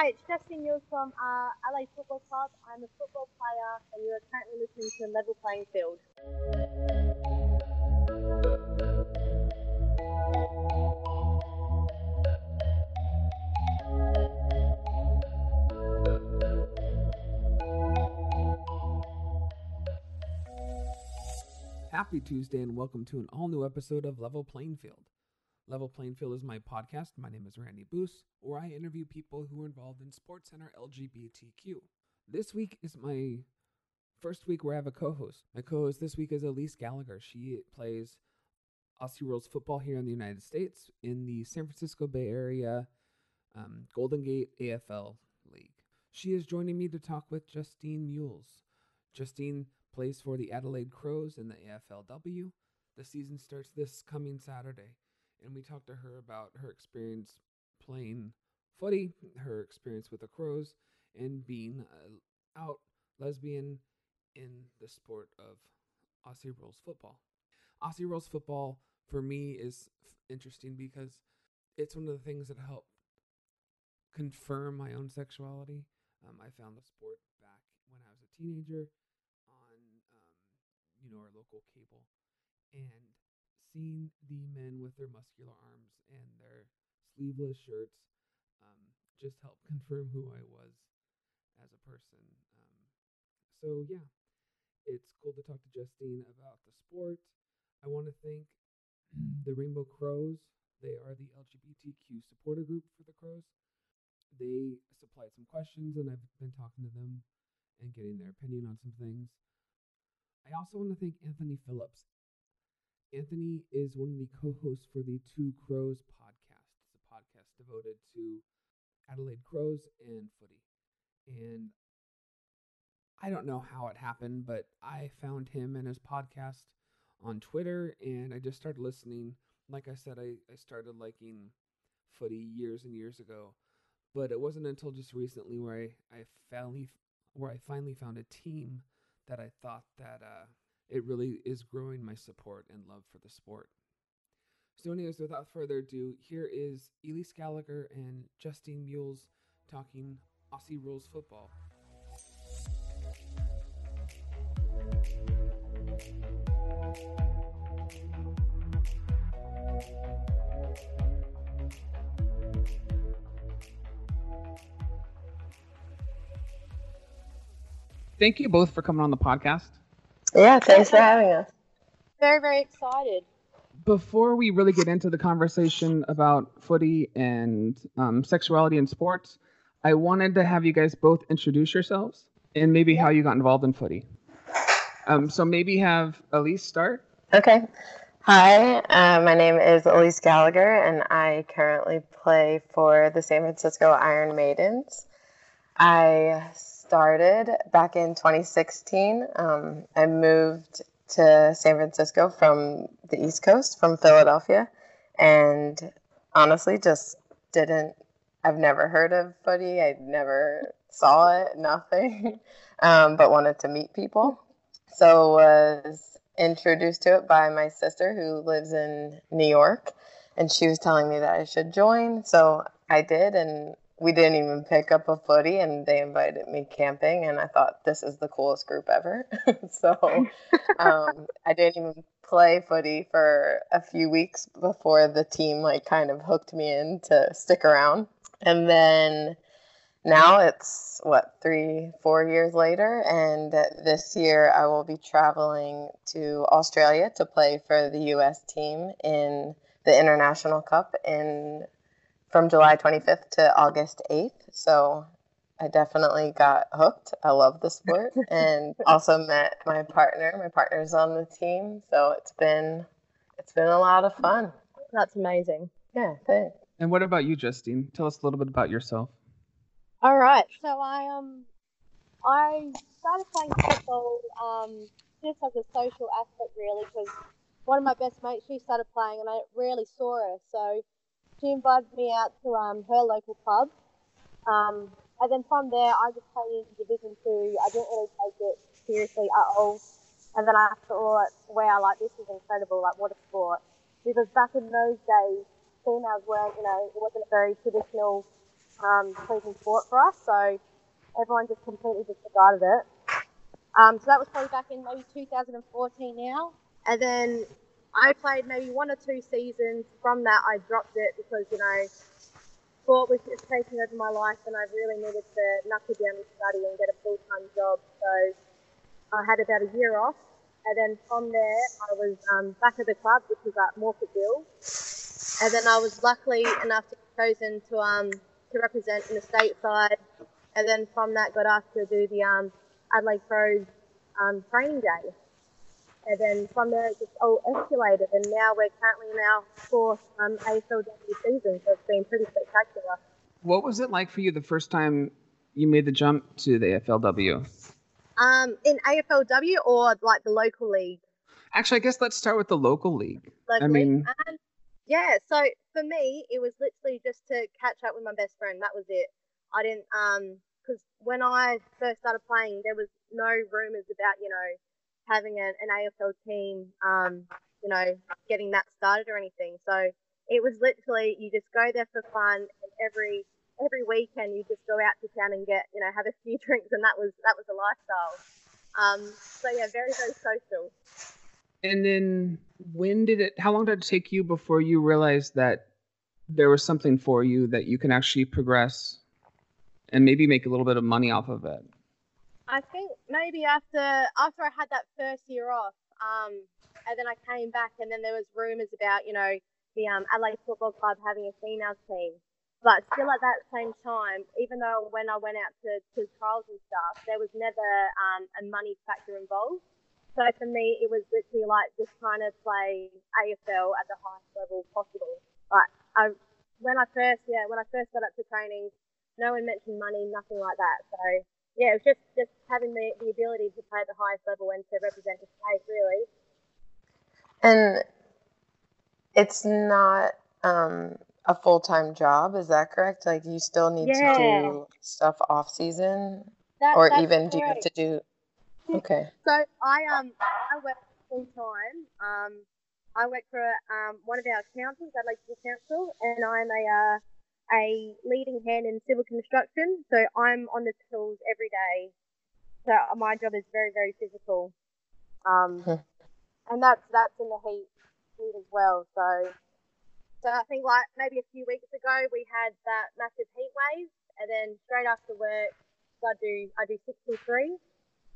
Hi, it's Justine Mules from uh, LA Football Club. I'm a football player, and you are currently listening to Level Playing Field. Happy Tuesday and welcome to an all new episode of Level Playing Field. Level Playing Field is my podcast. My name is Randy Boos, where I interview people who are involved in sports and are LGBTQ. This week is my first week where I have a co host. My co host this week is Elise Gallagher. She plays Aussie Rules football here in the United States in the San Francisco Bay Area um, Golden Gate AFL League. She is joining me to talk with Justine Mules. Justine plays for the Adelaide Crows in the AFLW. The season starts this coming Saturday, and we talked to her about her experience playing footy, her experience with the Crows, and being out lesbian in the sport of Aussie Rules football. Aussie Rules football for me is f- interesting because it's one of the things that helped confirm my own sexuality. Um, I found the sport back when I was a teenager on, um, you know, our local cable, and seeing the men with their muscular arms and their sleeveless shirts um, just helped confirm who I was as a person. Um, so yeah, it's cool to talk to Justine about the sport. I want to thank the Rainbow Crows. They are the LGBTQ supporter group for the Crows. They supplied some questions, and I've been talking to them and getting their opinion on some things. I also want to thank Anthony Phillips. Anthony is one of the co hosts for the Two Crows podcast. It's a podcast devoted to Adelaide Crows and footy. And I don't know how it happened, but I found him and his podcast on Twitter and I just started listening. Like I said, I, I started liking footy years and years ago. But it wasn't until just recently where I, I finally where I finally found a team that I thought that uh, it really is growing my support and love for the sport. So, anyways, without further ado, here is Elise Gallagher and Justine Mules talking Aussie rules football. Thank you both for coming on the podcast. Yeah, thanks for having us. Very, very excited. Before we really get into the conversation about footy and um, sexuality in sports, I wanted to have you guys both introduce yourselves and maybe how you got involved in footy. Um, so maybe have Elise start. Okay. Hi, uh, my name is Elise Gallagher, and I currently play for the San Francisco Iron Maidens. I started back in 2016. Um, I moved to San Francisco from the East Coast, from Philadelphia, and honestly, just didn't. I've never heard of footy. I never saw it, nothing, um, but wanted to meet people. So was introduced to it by my sister who lives in New York, and she was telling me that I should join. So I did, and we didn't even pick up a footy, and they invited me camping, and I thought this is the coolest group ever. so um, I didn't even play footy for a few weeks before the team like kind of hooked me in to stick around, and then now it's what three four years later and this year i will be traveling to australia to play for the us team in the international cup in from july 25th to august 8th so i definitely got hooked i love the sport and also met my partner my partner's on the team so it's been it's been a lot of fun That's amazing. yeah thanks And what about you, Justine? Tell us a little bit about yourself. All right. So I um I started playing football um just as a social aspect really because one of my best mates she started playing and I rarely saw her so she invited me out to um her local club. um and then from there I just played in Division Two. I didn't really take it seriously at all. And then I thought, wow, like this is incredible, like what a sport. Because back in those days, females weren't, you know, it wasn't a very traditional um, pleasing sport for us. So everyone just completely disregarded it. Um, so that was probably back in maybe 2014 now. And then I played maybe one or two seasons. From that, I dropped it because, you know, sport was just taking over my life and I really needed to knuckle down and study and get a full time job. So I had about a year off. And then from there, I was um, back at the club, which was at Morphettville. And then I was luckily enough to be chosen to um, to represent in the state side. And then from that, got asked to do the um, Adelaide Crows um, training day. And then from there, it just all escalated. And now we're currently in our fourth um, AFLW season, so it's been pretty spectacular. What was it like for you the first time you made the jump to the AFLW? Um, in AFLW or like the local league? Actually, I guess let's start with the local league. Local I mean, um, yeah. So for me, it was literally just to catch up with my best friend. That was it. I didn't um because when I first started playing, there was no rumors about you know having an, an AFL team, um, you know, getting that started or anything. So it was literally you just go there for fun, and every every weekend you just go out to town and get you know have a few drinks, and that was that was a lifestyle. Um, so yeah, very very social. and then when did it? How long did it take you before you realized that there was something for you that you can actually progress and maybe make a little bit of money off of it? I think maybe after after I had that first year off, um, and then I came back, and then there was rumours about you know the um, Adelaide Football Club having a female team. But still at that same time, even though when I went out to, to trials and stuff, there was never um, a money factor involved. So for me, it was literally like just trying to play AFL at the highest level possible. Like I, when I first, yeah, when I first got up to training, no one mentioned money, nothing like that. So yeah, it was just just having the, the ability to play at the highest level and to represent the state really. And it's not um, a full time job, is that correct? Like you still need Yeah. to do stuff off season, That, or even do you have to do? Okay. So I um I work full time. Um, I work for um one of our councils, Adelaide City Council, and I'm a uh, a leading hand in civil construction. So I'm on the tools every day. So my job is very very physical. Um, and that's that's in the heat heat as well. So so I think like maybe a few weeks ago we had that massive heat wave, and then straight after work I do I do six till three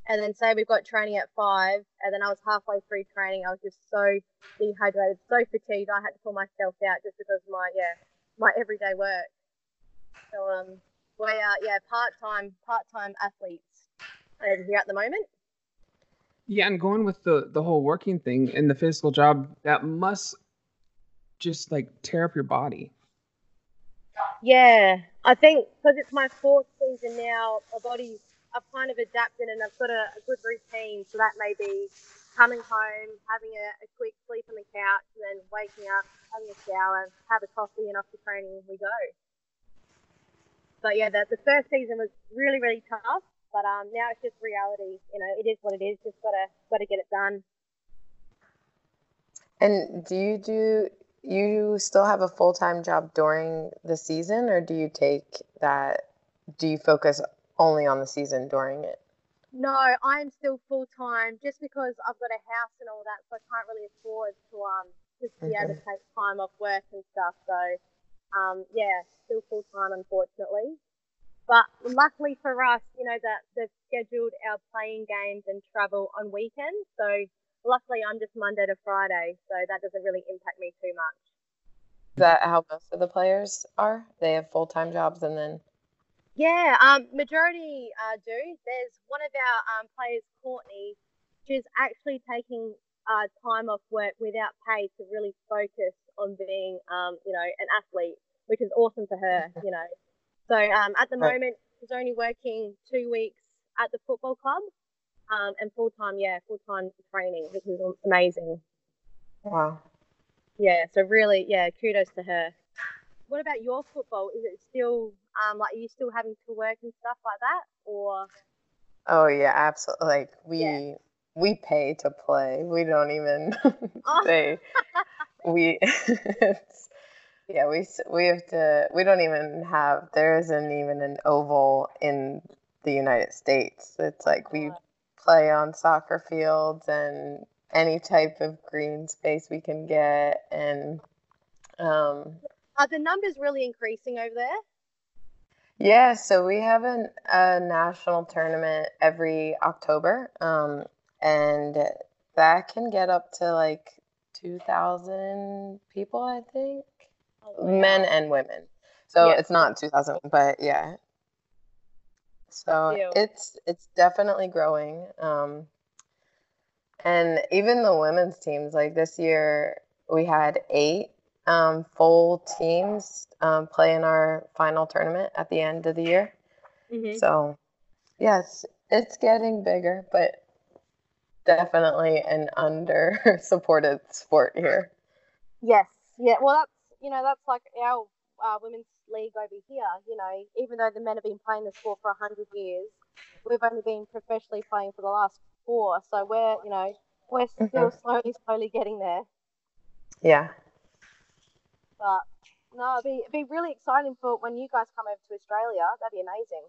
and then say we've got training at five, and then I was halfway through training. I was just so dehydrated, so fatigued. I had to pull myself out just because of my yeah my everyday work. So um we are yeah part time part time athletes over here at the moment. Yeah, and going with the the whole working thing and the physical job, that must just like tear up your body. Yeah, I think because it's my fourth season now, my body I've kind of adapted and I've got a, a good routine. So that may be coming home, having a, a quick sleep on the couch, and then waking up, having a shower, have a coffee, and off to training we go. But yeah, the, the first season was really really tough, but um now it's just reality. You know, it is what it is. Just gotta gotta get it done. And do you do you still have a full time job during the season, or do you take that? Do you focus only on the season during it? No, I'm still full time just because I've got a house and all that, so I can't really afford to um just be able to take time off work and stuff. So um yeah, still full time unfortunately. But luckily for us, you know that they've scheduled our playing games and travel on weekends. So luckily I'm just Monday to Friday, so that doesn't really impact me too much. Is that how most of the players are? They have full time jobs and then Yeah, um, majority uh, do. There's one of our um, players, Courtney, she's actually taking uh, time off work without pay to really focus on being, um, you know, an athlete, which is awesome for her, you know. So um, at the moment, she's only working two weeks at the football club, um, and full time, yeah, full time training, which is amazing. wow. Yeah, so really, yeah, kudos to her. What about your football? Is it still um like are you still having to work and stuff like that, or Oh yeah, absolutely. Like we Yeah. we pay to play. We don't even they we it's Yeah, we we have to. We don't even have. There isn't even an oval in the United States. It's like we play on soccer fields and any type of green space we can get, and um, are the numbers really increasing over there? Yeah, so we have an, a national tournament every October, um, and that can get up to like 2,000 people, I think, oh, men and women. So yeah. it's not 2,000, but yeah. So it's it's definitely growing. Um, and even the women's teams, like this year, we had eight um, full teams um, play in our final tournament at the end of the year. Mm-hmm. So, yes, it's getting bigger, but definitely an under supported sport here. Yes, yeah. Well, that's you know that's like our uh, women's league over here. You know, even though the men have been playing the sport for a hundred years, we've only been professionally playing for the last four. So we're you know we're still mm-hmm. slowly, slowly getting there. Yeah, but no, it'd be, it'd be really exciting for when you guys come over to Australia. That'd be amazing.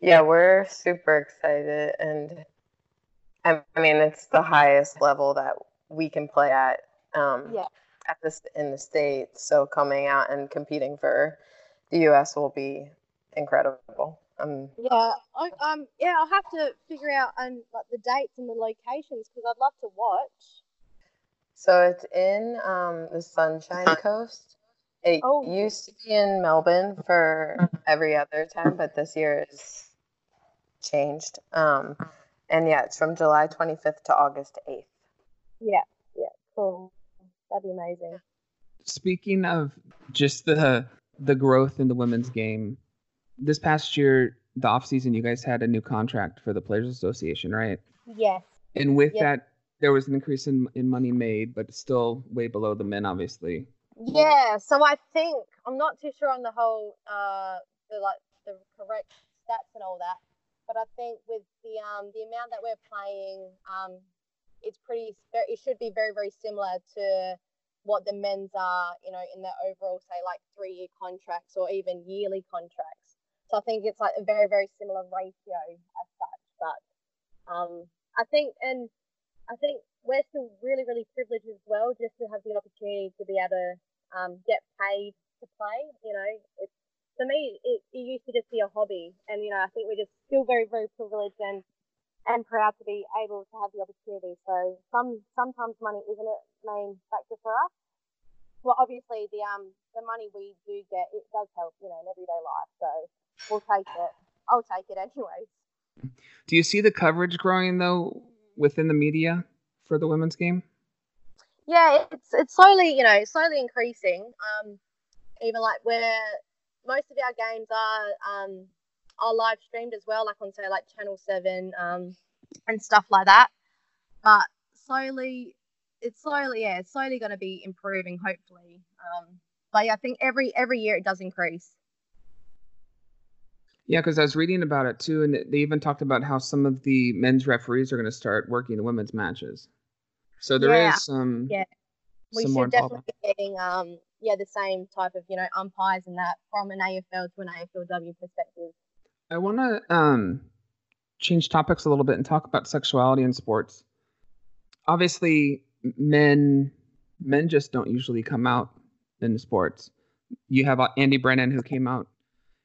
Yeah, we're super excited, and I mean it's the highest level that we can play at. Um, yeah. At this in the states, so coming out and competing for the U.S. will be incredible. Um, yeah, I, um, yeah, I'll have to figure out um, like the dates and the locations because I'd love to watch. So it's in um, the Sunshine Coast. It oh. used to be in Melbourne for every other time, but this year is changed. Um, and yeah, it's from July 25th to August 8th. Yeah, yeah, cool. That'd be amazing. Speaking of just the the growth in the women's game, this past year, the off season, you guys had a new contract for the Players Association, right? Yes. And with yes. that there was an increase in, in money made, but still way below the men, obviously. Yeah, so I think I'm not too sure on the whole, uh, the like the correct stats and all that, but I think with the um the amount that we're playing, um, it's pretty. It should be very very similar to what the men's are, you know, in their overall say like three year contracts or even yearly contracts. So I think it's like a very very similar ratio as such, but um, I think and I think we're still really, really privileged as well just to have the opportunity to be able to um, get paid to play. You know, it's for me, it, it used to just be a hobby, and you know, I think we're just still very, very privileged and and proud to be able to have the opportunity. So some sometimes money isn't a main factor for us. Well, obviously the um the money we do get it does help, you know, in everyday life. So we'll take it. I'll take it anyways. Do you see the coverage growing though within the media for the women's game? Yeah, it's it's slowly, you know, slowly increasing. Um, even like where most of our games are um, are live streamed as well, like on say like Channel Seven um, and stuff like that. But slowly, it's slowly, yeah, it's slowly going to be improving, hopefully. Um, but yeah, I think every every year it does increase. Yeah, because I was reading about it too, and they even talked about how some of the men's referees are going to start working the women's matches. So there yeah. is some. Yeah, we some should definitely be getting um yeah the same type of you know umpires and that from an AFL to an AFLW perspective. I want to um change topics a little bit and talk about sexuality in sports. Obviously, men men just don't usually come out in sports. You have uh, Andy Brennan who came out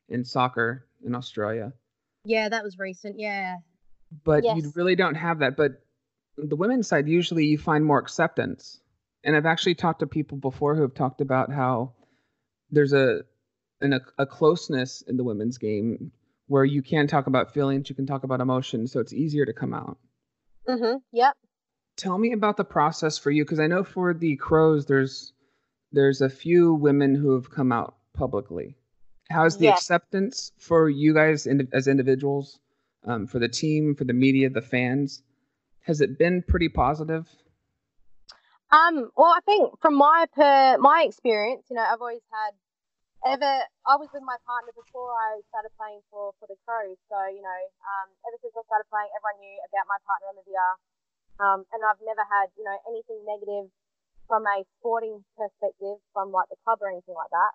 in soccer in Australia. Yeah, that was recent. Yeah. But yes. you really don't have that. But the women's side, usually you find more acceptance. And I've actually talked to people before who have talked about how there's a an, a, a closeness in the women's game where you can talk about feelings, you can talk about emotions, so it's easier to come out. Mm-hmm. Yep. Tell me about the process for you, because I know for the crows, there's there's a few women who have come out publicly how's the acceptance for you guys in, as individuals, um, for the team, for the media, the fans? Has it been pretty positive? Um, well, I think from my per my experience, you know, I've always had ever. I was with my partner before I started playing for for the Crows, so you know, um, ever since I started playing, everyone knew about my partner Olivia, um, and I've never had you know anything negative from a sporting perspective, from like the club or anything like that.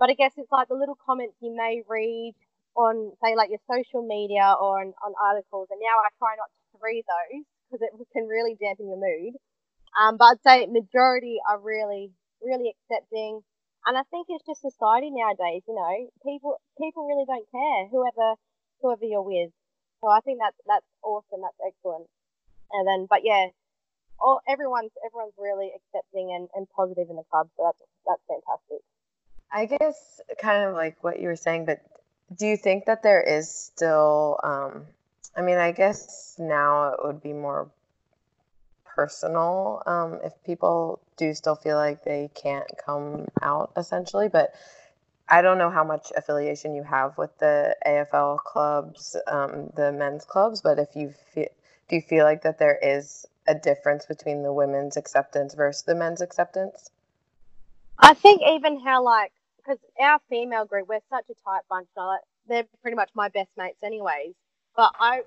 But I guess it's like the little comments you may read on, say, like your social media or on, on articles. And now I try not to read those because it can really dampen your mood. Um, but I'd say majority are really, really accepting. And I think it's just society nowadays. You know, people people really don't care whoever whoever you're with. So I think that's that's awesome. That's excellent. And then, but yeah, all everyone's everyone's really accepting and, and positive in the club. So that's that's fantastic. I guess kind of like what you were saying, but do you think that there is still? Um, I mean, I guess now it would be more personal um, if people do still feel like they can't come out essentially but i don't know how much affiliation you have with the afl clubs um, the men's clubs but if you feel do you feel like that there is a difference between the women's acceptance versus the men's acceptance i think even how like because our female group we're such a tight bunch like, they're pretty much my best mates anyways but i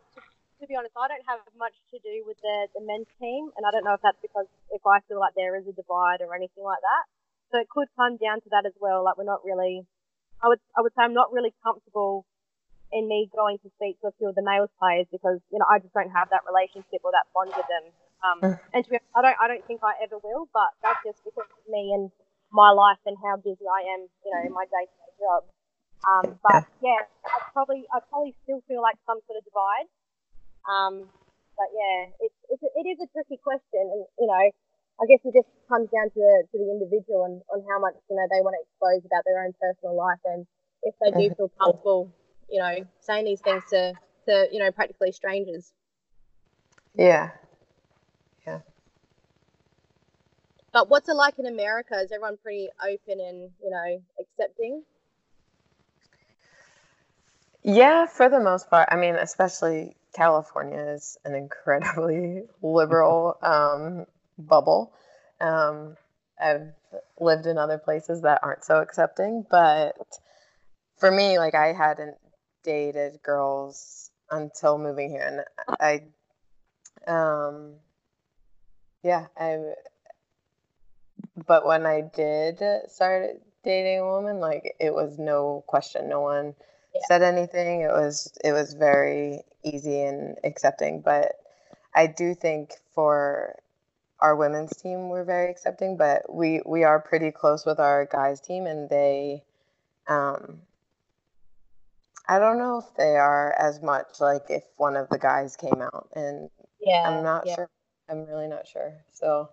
to be honest, I don't have much to do with the, the men's team, and I don't know if that's because if I feel like there is a divide or anything like that. So it could come down to that as well. Like we're not really, I would I would say I'm not really comfortable in me going to speak to a few of the males players because you know I just don't have that relationship or that bond with them. Um, and to be honest, I don't I don't think I ever will. But that's just because of me and my life and how busy I am, you know, in my day to day job. Um, but yeah, I probably I probably still feel like some sort of divide. Um, but yeah, it's, it's it is a tricky question, and you know, I guess it just comes down to the, to the individual and on how much you know they want to expose about their own personal life, and if they do feel comfortable, you know, saying these things to to you know practically strangers. Yeah. But what's it like in America? Is everyone pretty open and you know accepting? Yeah, for the most part. I mean, especially California is an incredibly liberal um, bubble. Um, I've lived in other places that aren't so accepting, but for me, like I hadn't dated girls until moving here, and I, um, yeah, I. But when I did start dating a woman, like it was no question, no one yeah. said anything. It was it was very easy and accepting. But I do think for our women's team, we're very accepting. But we we are pretty close with our guys team, and they, um, I don't know if they are as much like if one of the guys came out, and yeah, I'm not yeah. sure. I'm really not sure. So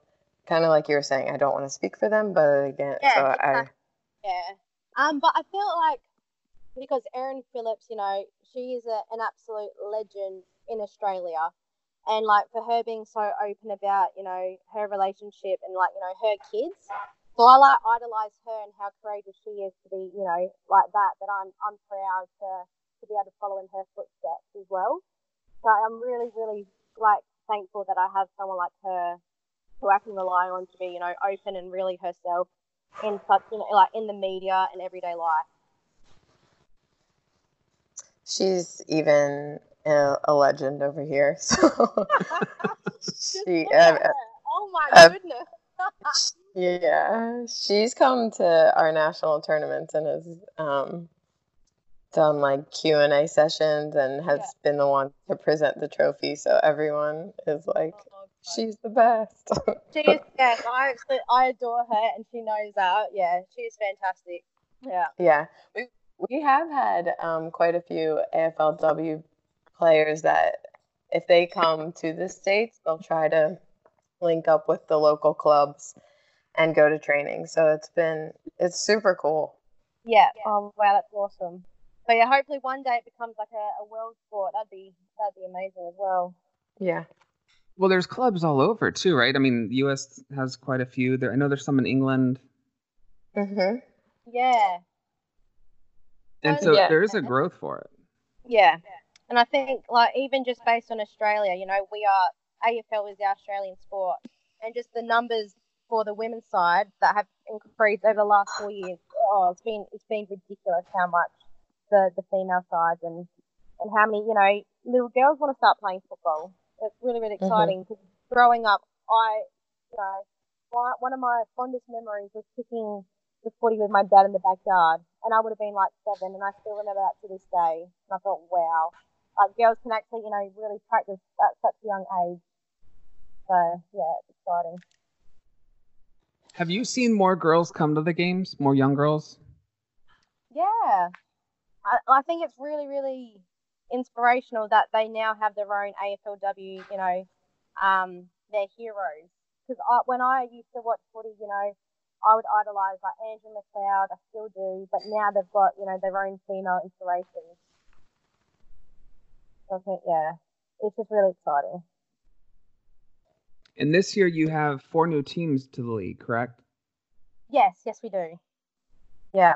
kind of like you were saying, I don't want to speak for them, but again, yeah, so I. Yeah. Um, but I feel like because Erin Phillips, you know, she is a, an absolute legend in Australia. And like for her being so open about, you know, her relationship and like, you know, her kids. So I like idolize her and how courageous she is to be, you know, like that, that I'm I'm proud to to be able to follow in her footsteps as well. So I'm really, really like thankful that I have someone like her who I can rely on to be, you know, open and really herself in such, you know, like in the media and everyday life. She's even a, a legend over here. So she. Uh, oh my uh, goodness. yeah, she's come to our national tournaments and has um, done like Q and A sessions and has yeah. been the one to present the trophy. So everyone is like, oh, she's the best. she is. Yes, I actually I adore her, and she knows that. Yeah, she's fantastic. Yeah. Yeah. We we have had um, quite a few AFLW players that, if they come to the States, they'll try to link up with the local clubs and go to training. So it's been, it's super cool. Yeah. Oh, wow, that's awesome. So yeah, hopefully one day it becomes like a, a world sport. That'd be, that'd be amazing as well. Yeah. Well, there's clubs all over too, right? I mean, the U.S. has quite a few. There, I know there's some in England. Mhm. Yeah, and so yeah. there is a growth for it. Yeah. And I think, like, even just based on Australia, you know, we are, AFL is the Australian sport. And just the numbers for the women's side that have increased over the last four years, oh, it's been, it's been ridiculous how much the, the female sides and, and how many, you know, little girls want to start playing football. It's really, really mm-hmm. exciting because mm-hmm. growing up, I, you know, one of my fondest memories was kicking the footy with my dad in the backyard, and I would have been like seven, and I still remember that to this day. And I thought, wow, like girls can actually, you know, really practice at such a young age. So yeah, it's exciting. Have you seen more girls come to the games? More young girls? Yeah, I, I think it's really, really inspirational that they now have their own AFLW. You know, um, their heroes. Because I, when I used to watch footy, you know, I would idolise like Andrew McLeod. I still do, but now they've got you know their own female inspirations. So I think yeah, it's just really exciting. And this year you have four new teams to the league, correct? Yes, yes we do. Yeah,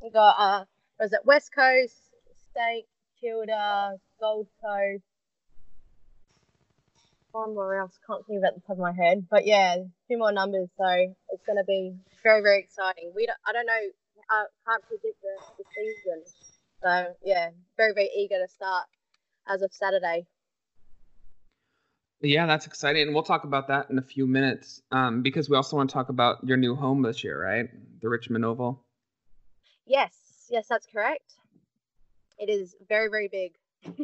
we got uh, was it West Coast, State, Kilda, Gold Coast, one more else. Can't think of it at the top of my head, but yeah, two more numbers. So it's going to be very, very exciting. We don't, I don't know. I can't predict the, the season. So yeah, very, very eager to start as of Saturday. Yeah, that's exciting, and we'll talk about that in a few minutes. Um, because we also want to talk about your new home this year, right? The Richmond Oval. Yes, yes, that's correct. It is very, very big.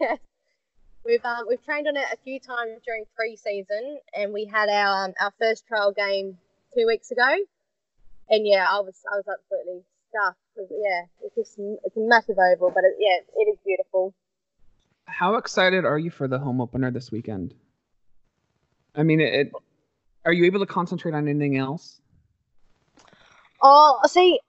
yeah. We've um, we've trained on it a few times during pre-season, and we had our um, our first trial game two weeks ago, and yeah, I was I was absolutely stuffed. Yeah, it's just it's a massive oval, but it, yeah, it is beautiful. How excited are you for the home opener this weekend? I mean, it, it are you able to concentrate on anything else? Oh, see, I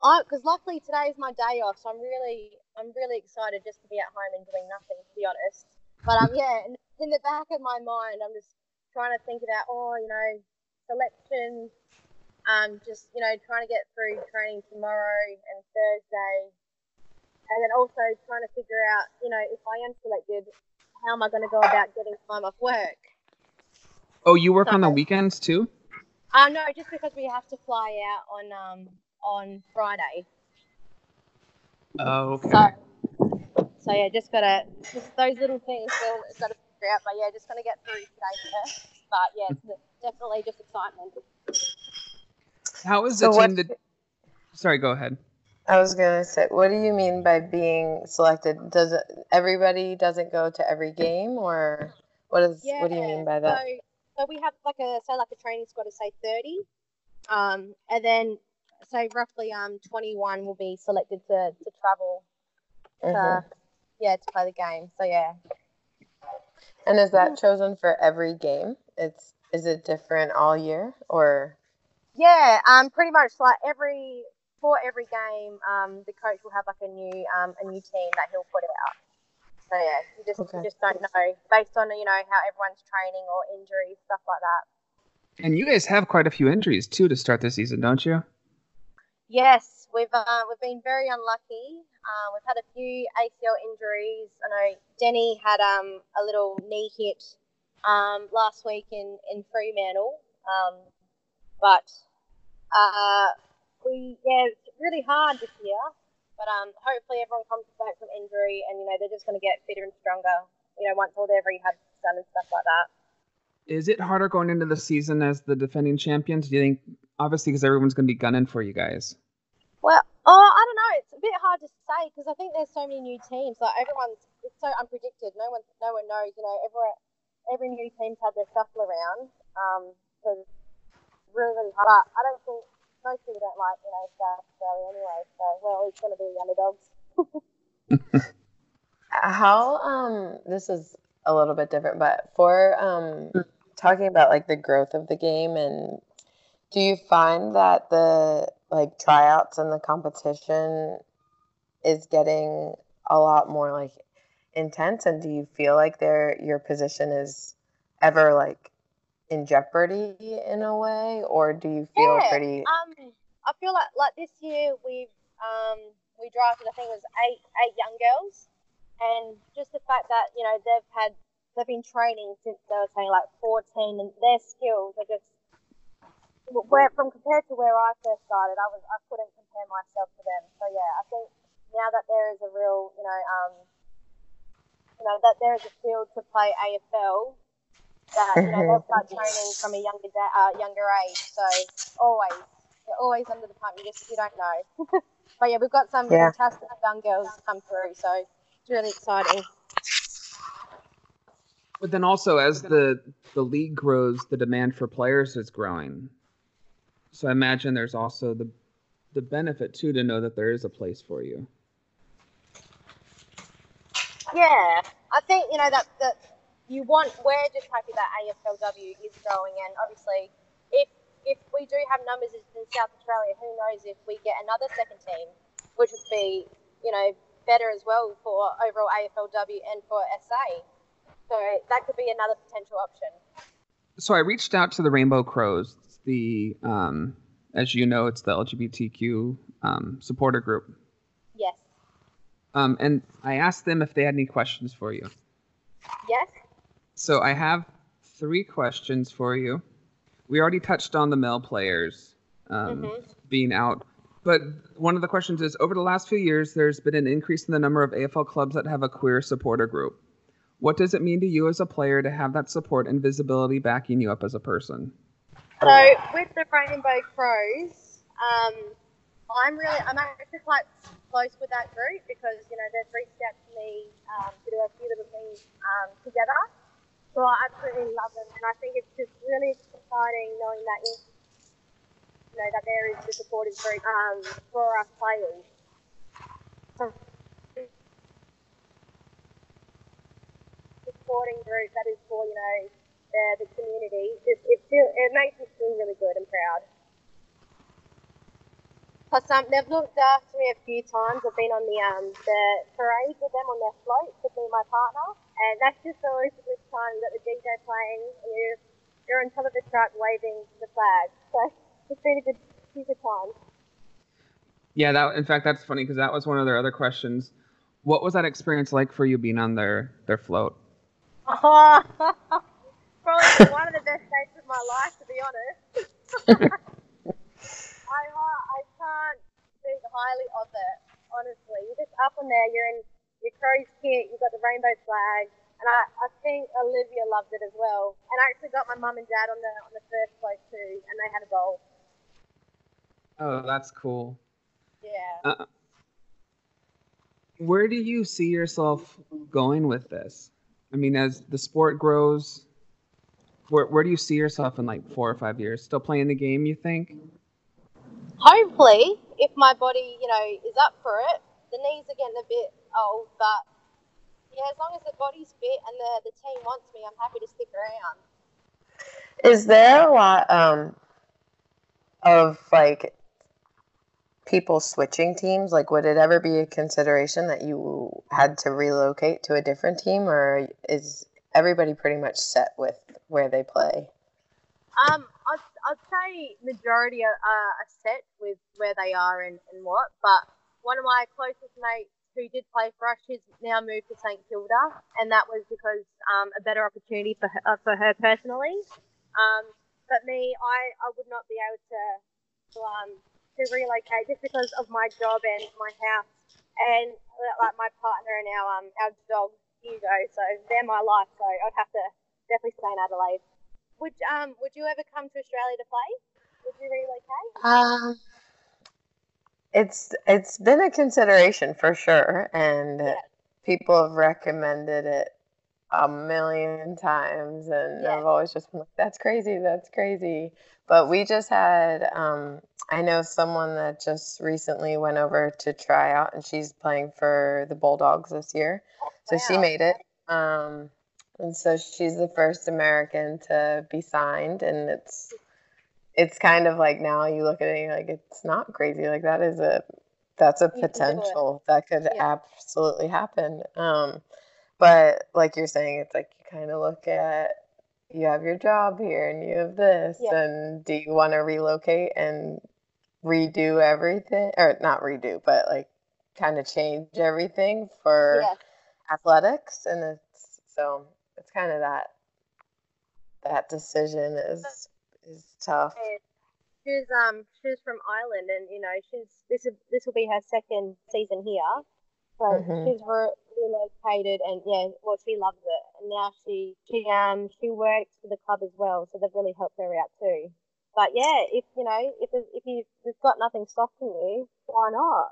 because luckily today is my day off, so I'm really I'm really excited just to be at home and doing nothing, to be honest. But um, yeah, in, in the back of my mind, I'm just trying to think about, oh, you know, selections, um, just you know, trying to get through training tomorrow and Thursday, and then also trying to figure out, you know, if I am selected, how am I going to go about getting time off work? Oh, you work so, on the weekends too? Uh, no, just because we have to fly out on um on Friday. Oh, okay. So, so yeah, just gotta just those little things still gotta figure out. But yeah, just gonna get through today. But yeah, it's definitely just excitement. How is the so team that? Sorry, go ahead. I was gonna say, what do you mean by being selected? Does it, everybody doesn't go to every game, or what is? Yeah, what do you mean by that? So, so we have like a say like a training squad of say thirty, um, and then so roughly um 21 will be selected to, to travel mm-hmm. to, yeah to play the game. So yeah. And is that chosen for every game? It's is it different all year or? Yeah um pretty much like every for every game um the coach will have like a new um a new team that he'll put out. So yeah you just okay. you just don't know based on you know how everyone's training or injuries stuff like that. And you guys have quite a few injuries too to start the season don't you Yes, we've uh, we've been very unlucky. Uh, we've had a few ACL injuries. I know Denny had um, a little knee hit um, last week in in Fremantle, um, but uh, we yeah, it's really hard this year. But um, hopefully everyone comes back from injury, and you know they're just going to get fitter and stronger. You know, once all their rehab's done and stuff like that. Is it harder going into the season as the defending champions? Do you think obviously because everyone's going to be gunning for you guys. Well, oh, I don't know. It's a bit hard to say because I think there's so many new teams. Like everyone's, it's so unpredicted. No one, no one knows. You know, every every new team's had their shuffle around. Um, so really, really hard. I don't think most people don't like you know South Australia anyway. So well, it's going to be the underdogs. How um this is a little bit different, but for um talking about like the growth of the game and do you find that the like tryouts and the competition is getting a lot more like intense? And do you feel like there your position is ever like in jeopardy in a way? Or do you feel yeah, pretty um I feel like like this year we've um we drafted I think it was eight eight young girls. And just the fact that you know they've had they've been training since they were saying like 14 and their skills are just where from compared to where I first started, I was I couldn't compare myself to them. So yeah, I think now that there is a real, you know, um, you know that there is a field to play AFL, that you know they'll start training from a younger da- uh, younger age. So always, they're always under the pump. You just you don't know. but yeah, we've got some Yeah. fantastic young girls come through, so it's really exciting. But then also, as the the league grows, the demand for players is growing. So I imagine there's also the the benefit too to know that there is a place for you. Yeah, I think you know that that you want. We're just happy that AFLW is growing, and obviously, if if we do have numbers in South Australia, who knows if we get another second team, which would be you know better as well for overall AFLW and for SA. So that could be another potential option. So I reached out to the Rainbow Crows, the um, as you know, it's the LGBTQ um, supporter group, Yes. um, and I asked them if they had any questions for you. Yes. So I have three questions for you. We already touched on the male players um, Mhm. being out, but one of the questions is: over the last few years, there's been an increase in the number of AFL clubs that have a queer supporter group. What does it mean to you as a player to have that support and visibility backing you up as a person? So with the Rainbow Crows, um, I'm really I'm actually quite close with that group because you know they've reached out to me um, to do a few little things um, together. So I absolutely love them, and I think it's just really exciting knowing that you know that there is the supportive group um, for us players. Supporting group that is for you know the, the community. Just it feel it makes me feel really good and proud. Plus, um, they've looked after me a few times. I've been on the um the parade with them on their float to be my partner, and that's just always a good time. You got the DJ playing, and you're you're on top of the truck waving the flag. So it's been a good few good times. Yeah, that in fact that's funny because that was one of their other questions. What was that experience like for you being on their their float? Probably one of the best days of my life, to be honest. I, uh, I can't speak highly of it, honestly. You're just up on there, you're in your crow's kit, you've got the rainbow flag, and I, I think Olivia loved it as well. And I actually got my mum and dad on the on the first float too, and they had a bowl. Oh, that's cool. Yeah. Uh, where do you see yourself going with this? I mean, as the sport grows, where where do you see yourself in like four or five years? Still playing the game? You think? Hopefully, if my body, you know, is up for it, the knees are getting a bit old, but yeah, as long as the body's fit and the, the team wants me, I'm happy to stick around. Is there a lot um, of like people switching teams? Like, would it ever be a consideration that you had to relocate to a different team, or is everybody pretty much set with where they play? Um, I'd, I'd say majority are, are set with where they are and, and what, but one of my closest mates who did play for us, she's now moved to St Kilda, and that was because um, a better opportunity for her, uh, for her personally. Um, but me, I, I would not be able to to, um, to relocate just because of my job and my house and like my partner and our um our dog Hugo. So they're my life. So I'd have to definitely stay in Adelaide. Would um would you ever come to Australia to play? Would you relocate? Um, it's it's been a consideration for sure, and Yeah. people have recommended it a million times, and Yeah. I've always just been like, "That's crazy, that's crazy." But we just had, um, I know someone that just recently went over to try out, and she's playing for the Bulldogs this year, so she made it. Um, and so she's the first American to be signed, and it's it's kind of like now you look at it like it's not crazy like that is a that's a You can do it. potential that could Yeah. absolutely happen um but like you're saying it's like you kind of look at you have your job here and you have this Yeah. and do you want to relocate and redo everything or not redo but like kind of change everything for Yeah. athletics and it's so it's kind of that that decision is is tough she's um she's from Ireland, and you know she's this is this will be her second season here, So Mhm. she's re- relocated, and yeah, well, she loves it, and now she she um she works for the club as well, so they've really helped her out too. But yeah, if you know if if you've got nothing stopping you, why not?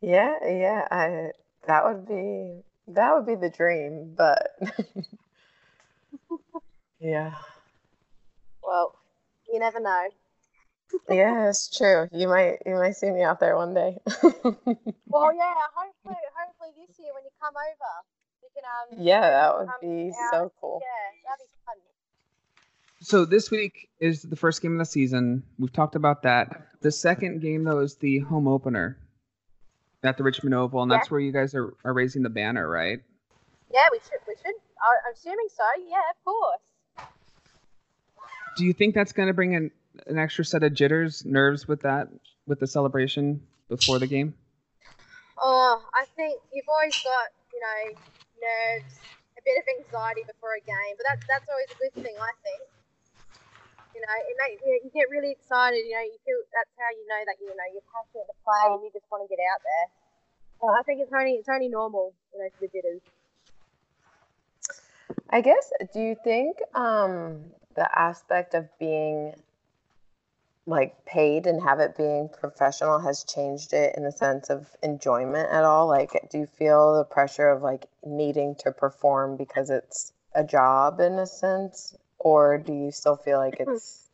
Yeah, yeah, I that would be that would be the dream, but yeah. Well, you never know. Yeah, it's true. You might you might see me out there one day. Well, yeah, hopefully, hopefully this year when you come over, you can um Yeah, that would be out. so cool. Yeah, that'd be fun. So this week is the first game of the season. We've talked about that. The second game though is the home opener at the Richmond Oval, and that's where you guys are, are raising the banner, right? Yeah, we should. We should. I- I'm assuming so. Yeah, of course. Do you think that's going to bring an, an extra set of jitters, nerves with that, with the celebration before the game? Oh, I think you've always got, you know, nerves, a bit of anxiety before a game, but that's that's always a good thing, I think. You know, it makes you, you get really excited. You know, you feel that's how you know that you know you're passionate to play and you just want to get out there. So I think it's only it's only normal, you know, for the jitters. I guess, do you think um, the aspect of being like paid and have it being professional has changed it in the sense of enjoyment at all? Like, do you feel the pressure of like needing to perform because it's a job in a sense, or do you still feel like it's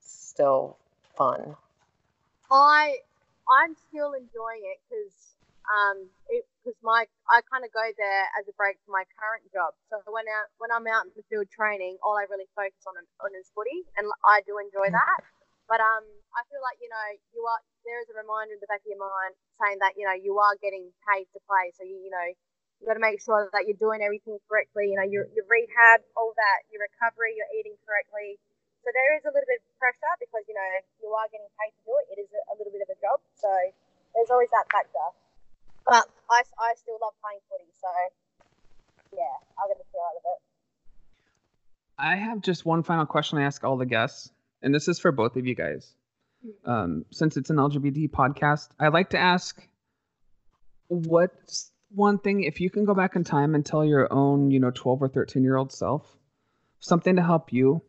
still fun? I I'm still enjoying it because um it because my I kind of go there as a break from my current job. So when out when I'm out in the field training, all I really focus on on is footy, and I do enjoy that. But um, I feel like you know you are there is a reminder in the back of your mind saying that you know you are getting paid to play. So you you know you got to make sure that you're doing everything correctly. You know your your rehab, all that, your recovery, you're eating correctly. So there is a little bit of pressure because you know you are getting paid to do it. It is a, little bit of a job, so there's always that factor. But I, I still love playing footy, so yeah, I'll get the thrill out of it. I have just one final question I ask all the guests, and this is for both of you guys. Um, since it's an LGBT podcast, I'd like to ask what's one thing, if you can go back in time and tell your own, you know, 12 or 13 year old self something to help you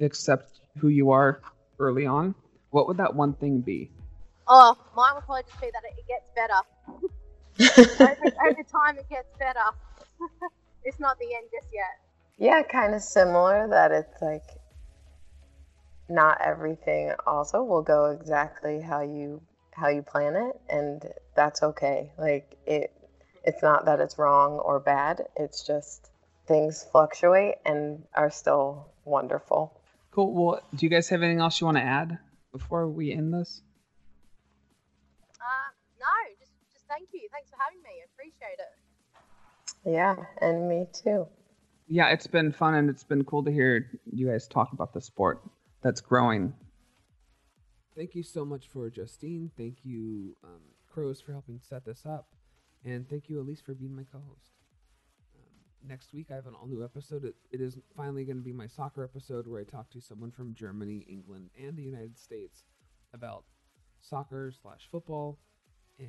accept who you are early on, what would that one thing be? Oh, mine would probably just be that it, it gets better. over, over time, it gets better. it's not the end just yet. Yeah, kind of similar that it's like not everything also will go exactly how you how you plan it and that's okay. Like it it's not that it's wrong or bad. It's just things fluctuate and are still wonderful. Cool. Well, do you guys have anything else you want to add before we end this? Uh, no, just just thank you. Thanks for having me. I appreciate it. Yeah, and me too. Yeah, it's been fun and it's been cool to hear you guys talk about the sport that's growing. Thank you so much for Justine. Thank you, um, Crows, for helping set this up. And thank you, Elise, for being my co host. Um, next week, I have an all new episode. It, it is finally going to be my soccer episode where I talk to someone from Germany, England, and the United States about soccer slash football and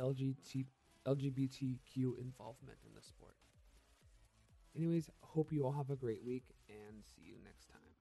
LGBT, LGBTQ involvement in the sport. Anyways, hope you all have a great week and see you next time.